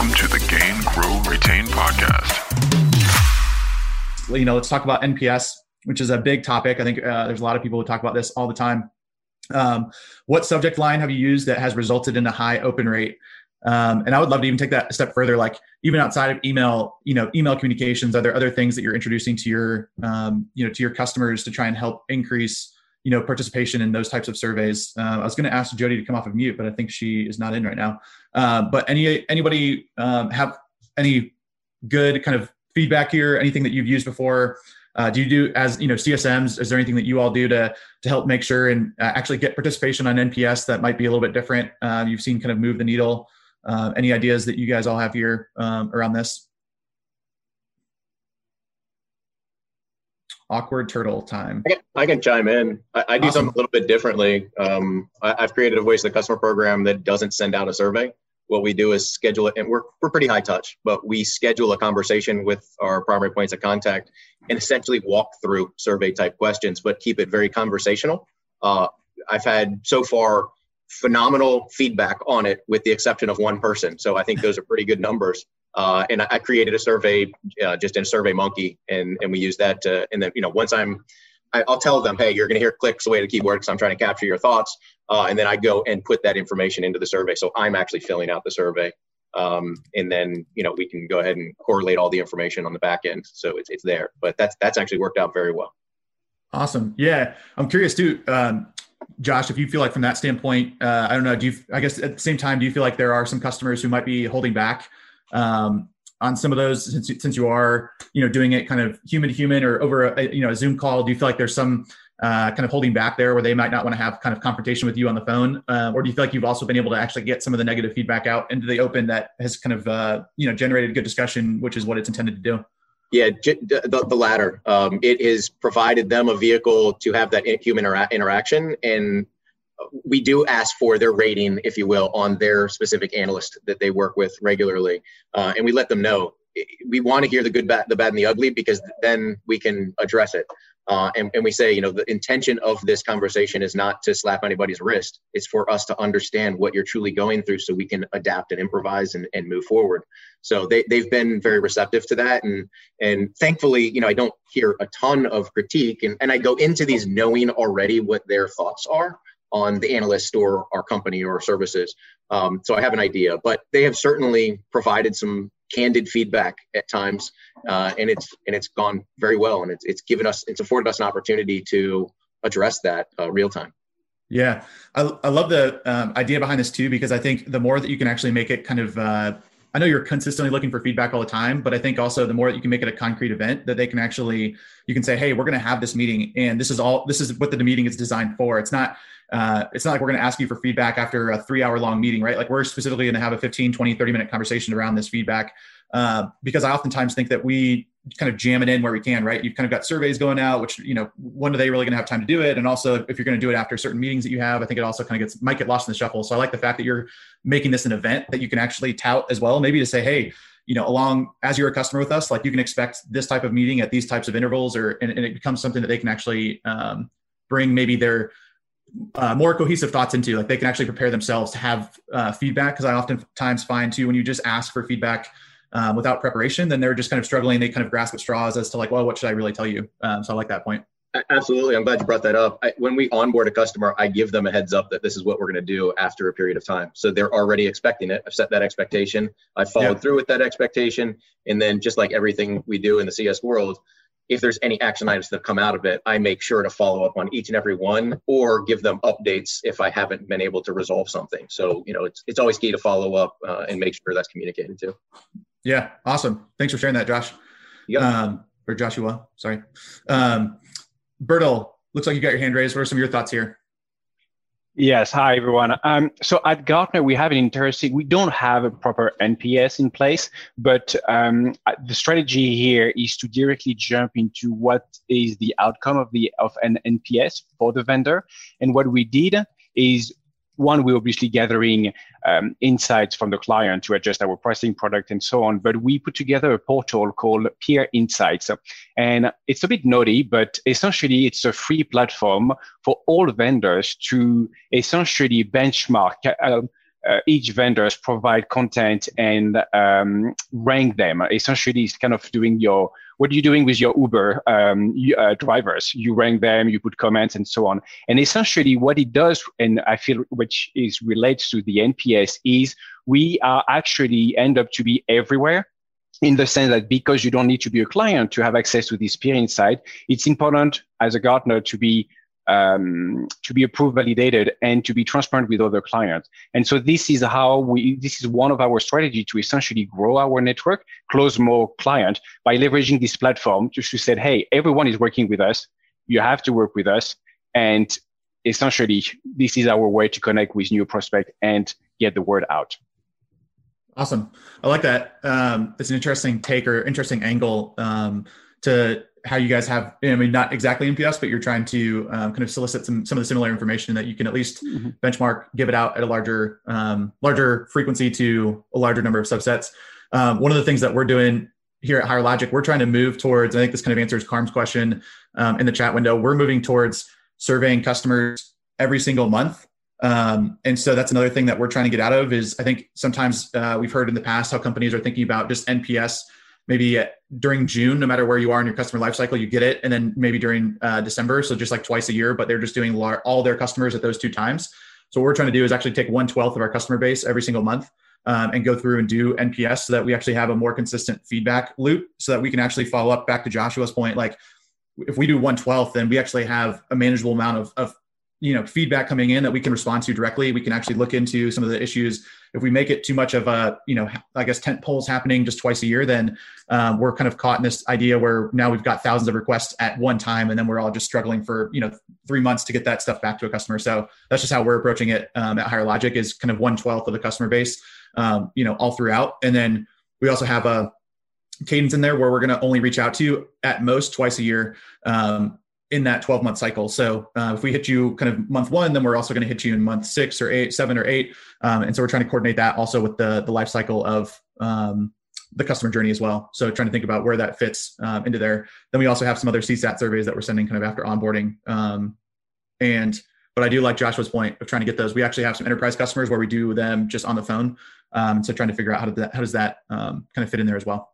Welcome to the Gain, Grow, Retain podcast. You know, let's talk about NPS, which is a big topic. I think uh, there's a lot of people who talk about this all the time. Um, what subject line have you used that has resulted in a high open rate? Um, and I would love to even take that a step further. Like even outside of email, you know, email communications, are there other things that you're introducing to your, um, you know, to your customers to try and help increase you know participation in those types of surveys. Uh, I was going to ask Jody to come off of mute, but I think she is not in right now. Uh, but any anybody um, have any good kind of feedback here? Anything that you've used before? Uh, do you do as you know CSMs? Is there anything that you all do to to help make sure and uh, actually get participation on NPS that might be a little bit different? Uh, you've seen kind of move the needle. Uh, any ideas that you guys all have here um, around this? Awkward turtle time. I can, I can chime in. I, I do awesome. something a little bit differently. Um, I, have created a voice of the customer program that doesn't send out a survey. What we do is schedule it, and we're, we're pretty high touch, but we schedule a conversation with our primary points of contact and essentially walk through survey type questions, but keep it very conversational. Uh, I've had so far phenomenal feedback on it, with the exception of one person. So I think those are pretty good numbers. Uh, and I, created a survey uh, just in Survey Monkey, and and we use that. To, and then you know once I'm, I, will tell them, hey, you're going to hear clicks away the keyboard because I'm trying to capture your thoughts, uh, and then I go and put that information into the survey. So I'm actually filling out the survey, um, and then you know we can go ahead and correlate all the information on the back end, so it's it's there. But that's that's actually worked out very well. Awesome. Yeah, I'm curious too. Um, Josh, if you feel like from that standpoint, uh, I don't know. Do you? I guess at the same time, do you feel like there are some customers who might be holding back um, on some of those since, since you are you know doing it kind of human to human or over a, you know a zoom call do you feel like there's some uh, kind of holding back there where they might not want to have kind of confrontation with you on the phone? Uh, or do you feel like you've also been able to actually get some of the negative feedback out into the open that has kind of uh, you know generated good discussion which is what it's intended to do? Yeah the, the latter. Um, it has provided them a vehicle to have that human intera- interaction and we do ask for their rating, if you will, on their specific analyst that they work with regularly, uh, and we let them know we want to hear the good, bad, the bad, and the ugly because then we can address it. Uh, and, and we say, you know, the intention of this conversation is not to slap anybody's wrist. It's for us to understand what you're truly going through so we can adapt and improvise and, and move forward. So they, they've been very receptive to that. And, and thankfully, you know, I don't hear a ton of critique and, and I go into these knowing already what their thoughts are on the analyst or our company or services. Um, so I have an idea, but they have certainly provided some candid feedback at times, uh, and it's and it's gone very well, and it's it's given us it's afforded us an opportunity to address that uh, real time. Yeah, I, I love the um, idea behind this too because I think the more that you can actually make it kind of uh, I know you're consistently looking for feedback all the time, but I think also the more that you can make it a concrete event that they can actually, you can say, Hey, we're going to have this meeting and this is all, this is what the meeting is designed for. It's not, uh, it's not like we're going to ask you for feedback after a three hour long meeting, right? Like we're specifically going to have a 15, 20, 30 minute conversation around this feedback. Uh, because I oftentimes think that we kind of jam it in where we can, right? You've kind of got surveys going out, which, you know, when are they really going to have time to do it? And also if you're going to do it after certain meetings that you have, I think it also kind of gets, might get lost in the shuffle. So I like the fact that you're making this an event that you can actually tout as well, maybe to say, Hey, you know, along as you're a customer with us, like you can expect this type of meeting at these types of intervals or, and, and it becomes something that they can actually um, bring maybe their, uh, more cohesive thoughts into like they can actually prepare themselves to have uh, feedback because i oftentimes find too when you just ask for feedback um, without preparation then they're just kind of struggling they kind of grasp at straws as to like well what should i really tell you? Um, so i like that point. Absolutely i'm glad you brought that up. I, when we onboard a customer i give them a heads up that this is what we're going to do after a period of time. So they're already expecting it i've set that expectation i followed yeah. through with that expectation and then just like everything we do in the cs world if there's any action items that come out of it, I make sure to follow up on each and every one or give them updates if I haven't been able to resolve something. So, you know, it's, it's always key to follow up uh, and make sure that's communicated too. Yeah. Awesome. Thanks for sharing that, Josh. Yep. Um, or Joshua, sorry. Um, Bertil, looks like you got your hand raised. What are some of your thoughts here? Yes, hi everyone. Um, so at Gartner, we have an interesting, we don't have a proper NPS in place, but um, the strategy here is to directly jump into what is the outcome of the of an NPS for the vendor. And what we did is one, we're obviously gathering um, insights from the client to adjust our pricing product and so on. But we put together a portal called Peer Insights. And it's a bit naughty, but essentially it's a free platform for all vendors to essentially benchmark. Uh, uh, each vendors provide content and um, rank them. Essentially, it's kind of doing your what are you doing with your Uber um, uh, drivers? You rank them, you put comments, and so on. And essentially, what it does, and I feel which is relates to the NPS, is we are actually end up to be everywhere in the sense that because you don't need to be a client to have access to this peer insight, it's important as a Gartner to be um, to be approved, validated, and to be transparent with other clients. And so this is how we, this is one of our strategy to essentially grow our network, close more client by leveraging this platform to, to say, hey, everyone is working with us. You have to work with us. And essentially, this is our way to connect with new prospect and get the word out. Awesome. I like that. Um, it's an interesting take or interesting angle um, to how you guys have i mean not exactly nps but you're trying to um, kind of solicit some some of the similar information that you can at least mm-hmm. benchmark give it out at a larger um, larger frequency to a larger number of subsets. Um, one of the things that we're doing here at higher logic we're trying to move towards i think this kind of answers carm's question um, in the chat window. We're moving towards surveying customers every single month. Um, and so that's another thing that we're trying to get out of is i think sometimes uh, we've heard in the past how companies are thinking about just nps maybe during June, no matter where you are in your customer lifecycle, you get it, and then maybe during uh, December, so just like twice a year. But they're just doing all their customers at those two times. So what we're trying to do is actually take one twelfth of our customer base every single month um, and go through and do NPS so that we actually have a more consistent feedback loop, so that we can actually follow up. Back to Joshua's point, like if we do one twelfth, then we actually have a manageable amount of, of you know feedback coming in that we can respond to directly we can actually look into some of the issues if we make it too much of a you know i guess tent poles happening just twice a year then um, we're kind of caught in this idea where now we've got thousands of requests at one time and then we're all just struggling for you know three months to get that stuff back to a customer. So that's just how we're approaching it um, at higher logic is kind of one twelfth of the customer base um, you know all throughout. And then we also have a cadence in there where we're going to only reach out to you at most twice a year um, in that 12 month cycle. So uh, if we hit you kind of month one, then we're also going to hit you in month six or eight, seven or eight. Um, and so we're trying to coordinate that also with the, the life cycle of um, the customer journey as well. So trying to think about where that fits um, into there. Then we also have some other CSAT surveys that we're sending kind of after onboarding. Um, and, but I do like Joshua's point of trying to get those. We actually have some enterprise customers where we do them just on the phone. Um, so trying to figure out how, that, how does that um, kind of fit in there as well.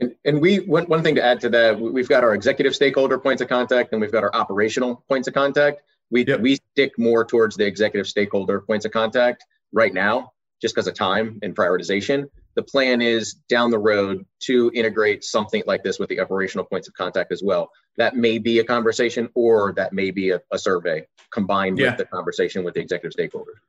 And, and we one, one thing to add to that, we've got our executive stakeholder points of contact, and we've got our operational points of contact. We yep. we stick more towards the executive stakeholder points of contact right now, just because of time and prioritization. The plan is down the road to integrate something like this with the operational points of contact as well. That may be a conversation, or that may be a, a survey combined yeah. with the conversation with the executive stakeholders.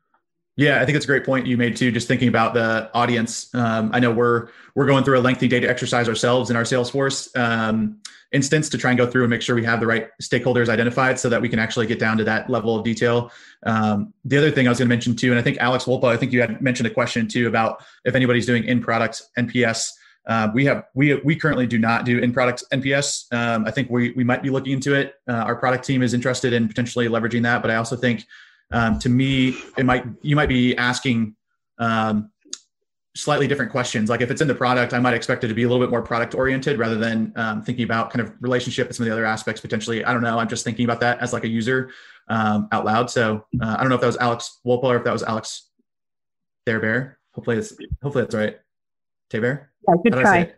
Yeah, I think it's a great point you made too. Just thinking about the audience, um, I know we're we're going through a lengthy data exercise ourselves in our Salesforce um, instance to try and go through and make sure we have the right stakeholders identified, so that we can actually get down to that level of detail. Um, the other thing I was going to mention too, and I think Alex Wolpa, I think you had mentioned a question too about if anybody's doing in product NPS. Uh, we have we we currently do not do in product NPS. Um, I think we we might be looking into it. Uh, our product team is interested in potentially leveraging that, but I also think um, to me, it might you might be asking um, slightly different questions. Like if it's in the product, I might expect it to be a little bit more product oriented rather than um, thinking about kind of relationship and some of the other aspects potentially. I don't know. I'm just thinking about that as like a user um, out loud. So uh, I don't know if that was Alex Wolpa or if that was Alex Bear. Hopefully it's hopefully that's right. Bear. Yeah, good try.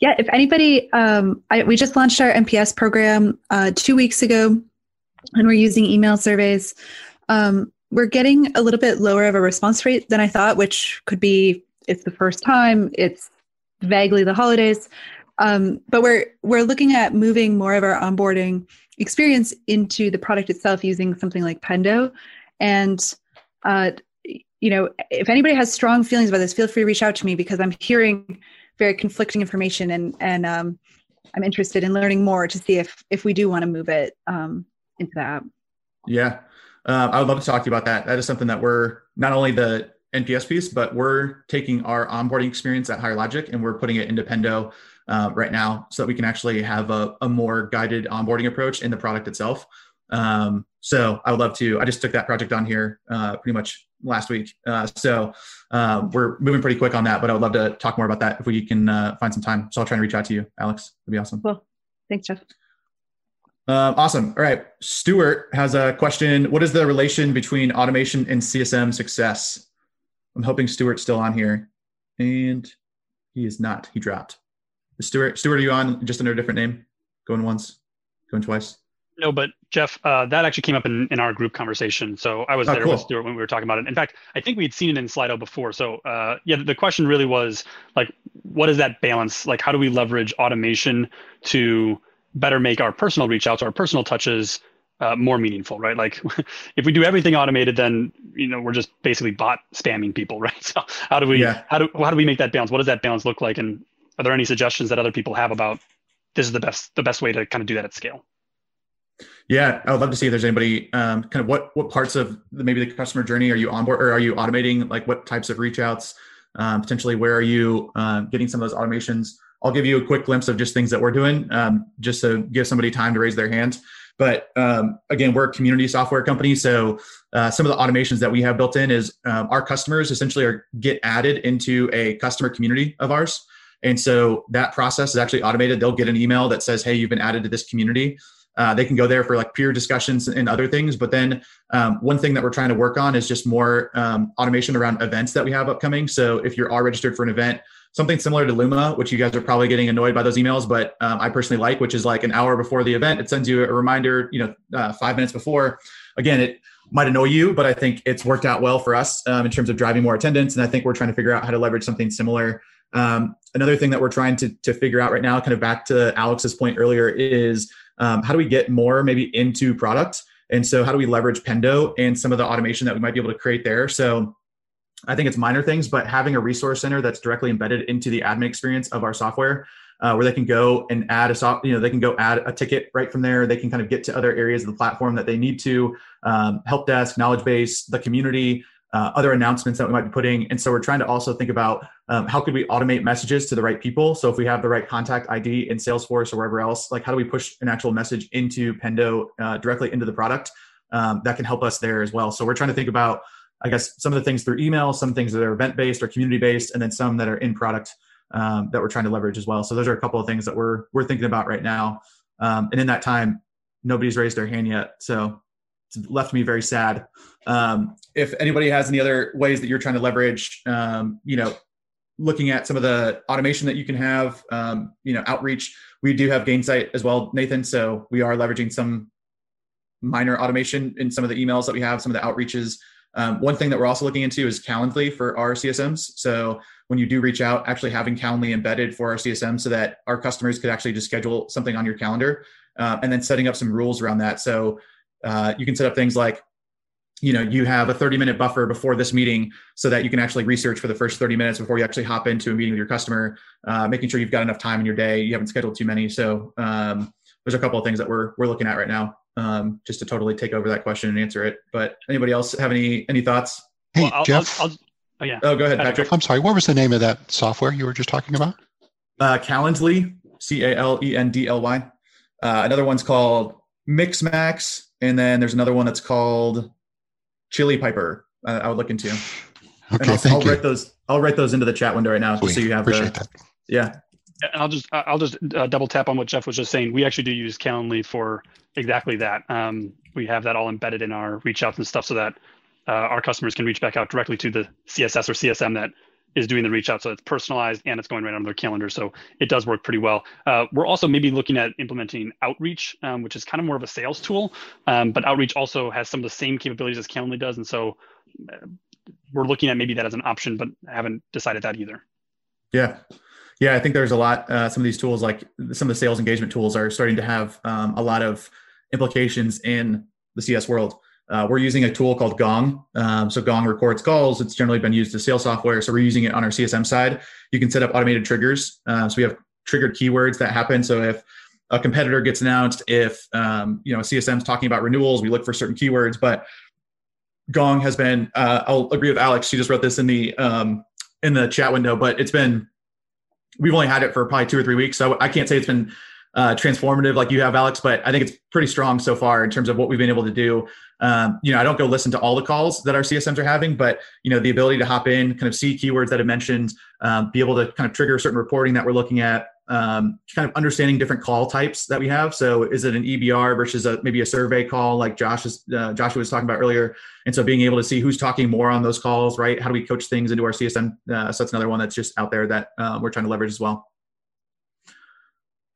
Yeah, if anybody, um, I, we just launched our NPS program uh, two weeks ago, and we're using email surveys. Um, we're getting a little bit lower of a response rate than I thought, which could be it's the first time, it's vaguely the holidays. Um, but we're we're looking at moving more of our onboarding experience into the product itself using something like Pendo. And uh, you know, if anybody has strong feelings about this, feel free to reach out to me because I'm hearing very conflicting information and and um, I'm interested in learning more to see if if we do want to move it um, into the app. Yeah, uh, I would love to talk to you about that. That is something that we're not only the NPS piece, but we're taking our onboarding experience at Higher Logic and we're putting it into Pendo uh, right now so that we can actually have a, a, more guided onboarding approach in the product itself. Um, so I would love to. I just took that project on here uh, pretty much last week. Uh, so uh, we're moving pretty quick on that, but I would love to talk more about that if we can uh, find some time. So I'll try and reach out to you, Alex. It'd be awesome. Well, thanks, Jeff. Um, awesome. All right. Stuart has a question. What is the relation between automation and CSM success? I'm hoping Stuart's still on here. And he is not. He dropped. Stuart, Stuart, are you on just under a different name? Going once, going twice? No, but Jeff, uh, that actually came up in, in our group conversation. So I was oh, there cool. with Stuart when we were talking about it. In fact, I think we had seen it in Slido before. So uh, yeah, the question really was like, what is that balance? Like, how do we leverage automation to better make our personal reach outs, our personal touches uh, more meaningful, right? Like if we do everything automated, then, you know, we're just basically bot spamming people, right? So how do we, yeah. how do, how do we make that balance? What does that balance look like? And are there any suggestions that other people have about this is the best, the best way to kind of do that at scale? Yeah, I would love to see if there's anybody um, kind of what what parts of the, maybe the customer journey are you onboard or are you automating? Like what types of reach outs? Um, potentially, where are you uh, getting some of those automations? I'll give you a quick glimpse of just things that we're doing, um, just to give somebody time to raise their hands. But um, again, we're a community software company, so uh, some of the automations that we have built in is um, our customers essentially are get added into a customer community of ours. And so that process is actually automated. They'll get an email that says, "Hey, you've been added to this community." Uh, they can go there for like peer discussions and other things. But then um, one thing that we're trying to work on is just more um, automation around events that we have upcoming. So if you're all registered for an event, something similar to Luma, which you guys are probably getting annoyed by those emails, but um, I personally like, which is like an hour before the event, it sends you a reminder, you know, uh, five minutes before. Again, it might annoy you, but I think it's worked out well for us um, in terms of driving more attendance. And I think we're trying to figure out how to leverage something similar. Um, another thing that we're trying to, to figure out right now, kind of back to Alex's point earlier, is um, how do we get more maybe into product? And so how do we leverage Pendo and some of the automation that we might be able to create there? So I think it's minor things, but having a resource center that's directly embedded into the admin experience of our software, uh, where they can go and add a soft, you know, they can go add a ticket right from there. They can kind of get to other areas of the platform that they need to, um, help desk, knowledge base, the community, uh, other announcements that we might be putting. And so we're trying to also think about um, how could we automate messages to the right people. So if we have the right contact ID in Salesforce or wherever else, like how do we push an actual message into Pendo uh, directly into the product? Um, that can help us there as well. So we're trying to think about, I guess, some of the things through email, some things that are event based or community based, and then some that are in product um, that we're trying to leverage as well. So those are a couple of things that we're we're thinking about right now. Um, and in that time, nobody's raised their hand yet. So it's left me very sad. Um, if anybody has any other ways that you're trying to leverage, um, you know, looking at some of the automation that you can have, um, you know, outreach. We do have Gainsight as well, Nathan. So we are leveraging some minor automation in some of the emails that we have, some of the outreaches. Um, one thing that we're also looking into is Calendly for our CSMs. So when you do reach out, actually having Calendly embedded for our CSM so that our customers could actually just schedule something on your calendar, uh, and then setting up some rules around that. So uh, you can set up things like you know you have a 30 minute buffer before this meeting so that you can actually research for the first 30 minutes before you actually hop into a meeting with your customer uh, making sure you've got enough time in your day you haven't scheduled too many so um, there's a couple of things that we're, we're looking at right now um, just to totally take over that question and answer it but anybody else have any any thoughts hey well, I'll, jeff I'll, I'll, oh yeah oh go ahead patrick i'm sorry what was the name of that software you were just talking about uh, calendly c-a-l-e-n-d-l-y uh, another one's called mixmax and then there's another one that's called Chili Piper. Uh, I would look into. Okay, I'll, thank I'll you. write those. I'll write those into the chat window right now, just so you have Appreciate the. That. Yeah. I'll just I'll just uh, double tap on what Jeff was just saying. We actually do use Calendly for exactly that. Um, we have that all embedded in our reach outs and stuff, so that uh, our customers can reach back out directly to the CSS or CSM that is doing the reach out. So it's personalized and it's going right on their calendar. So it does work pretty well. Uh, we're also maybe looking at implementing Outreach, um, which is kind of more of a sales tool, um, but Outreach also has some of the same capabilities as Calendly does. And so uh, we're looking at maybe that as an option, but haven't decided that either. Yeah. Yeah, I think there's a lot. Uh, some of these tools, like some of the sales engagement tools, are starting to have um, a lot of implications in the CS world. Uh, we're using a tool called Gong. Um, so Gong records calls. It's generally been used as sales software. So we're using it on our CSM side. You can set up automated triggers. Uh, so we have triggered keywords that happen. So if a competitor gets announced, if um, you know CSM is talking about renewals, we look for certain keywords. But Gong has been. Uh, I'll agree with Alex. She just wrote this in the um, in the chat window, but it's been. We've only had it for probably two or three weeks, so I can't say it's been uh, transformative like you have, Alex, but I think it's pretty strong so far in terms of what we've been able to do. Um, you know, I don't go listen to all the calls that our CSMs are having, but you know, the ability to hop in, kind of see keywords that I mentioned, um, be able to kind of trigger certain reporting that we're looking at, um, kind of understanding different call types that we have. So is it an EBR versus a, maybe a survey call like Josh is, uh, Joshua was talking about earlier? And so being able to see who's talking more on those calls, right? How do we coach things into our CSM? Uh, so that's another one that's just out there that uh, we're trying to leverage as well.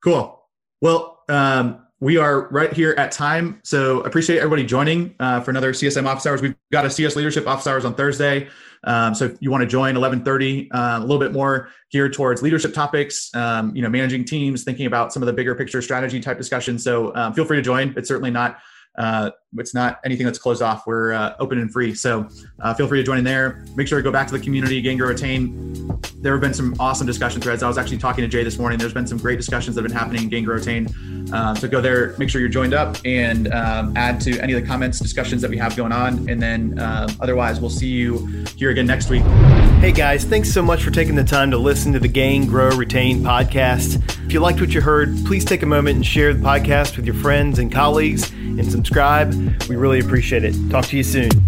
Cool. Well, um, we are right here at time. So appreciate everybody joining uh, for another CSM office hours. We've got a CS leadership office hours on Thursday. Um, so if you want to join 1130, uh, a little bit more geared towards leadership topics, um, you know, managing teams, thinking about some of the bigger picture strategy type discussions. So um, feel free to join. It's certainly not uh, it's not anything that's closed off. We're uh, open and free. So uh, feel free to join in there. Make sure to go back to the community, Gain, Grow, Retain. There have been some awesome discussion threads. I was actually talking to Jay this morning. There's been some great discussions that have been happening in Grow, Retain. Um, so go there, make sure you're joined up and um, add to any of the comments, discussions that we have going on. And then um, otherwise, we'll see you here again next week. Hey guys, thanks so much for taking the time to listen to the Gain, Grow, Retain podcast. If you liked what you heard, please take a moment and share the podcast with your friends and colleagues and subscribe. We really appreciate it. Talk to you soon.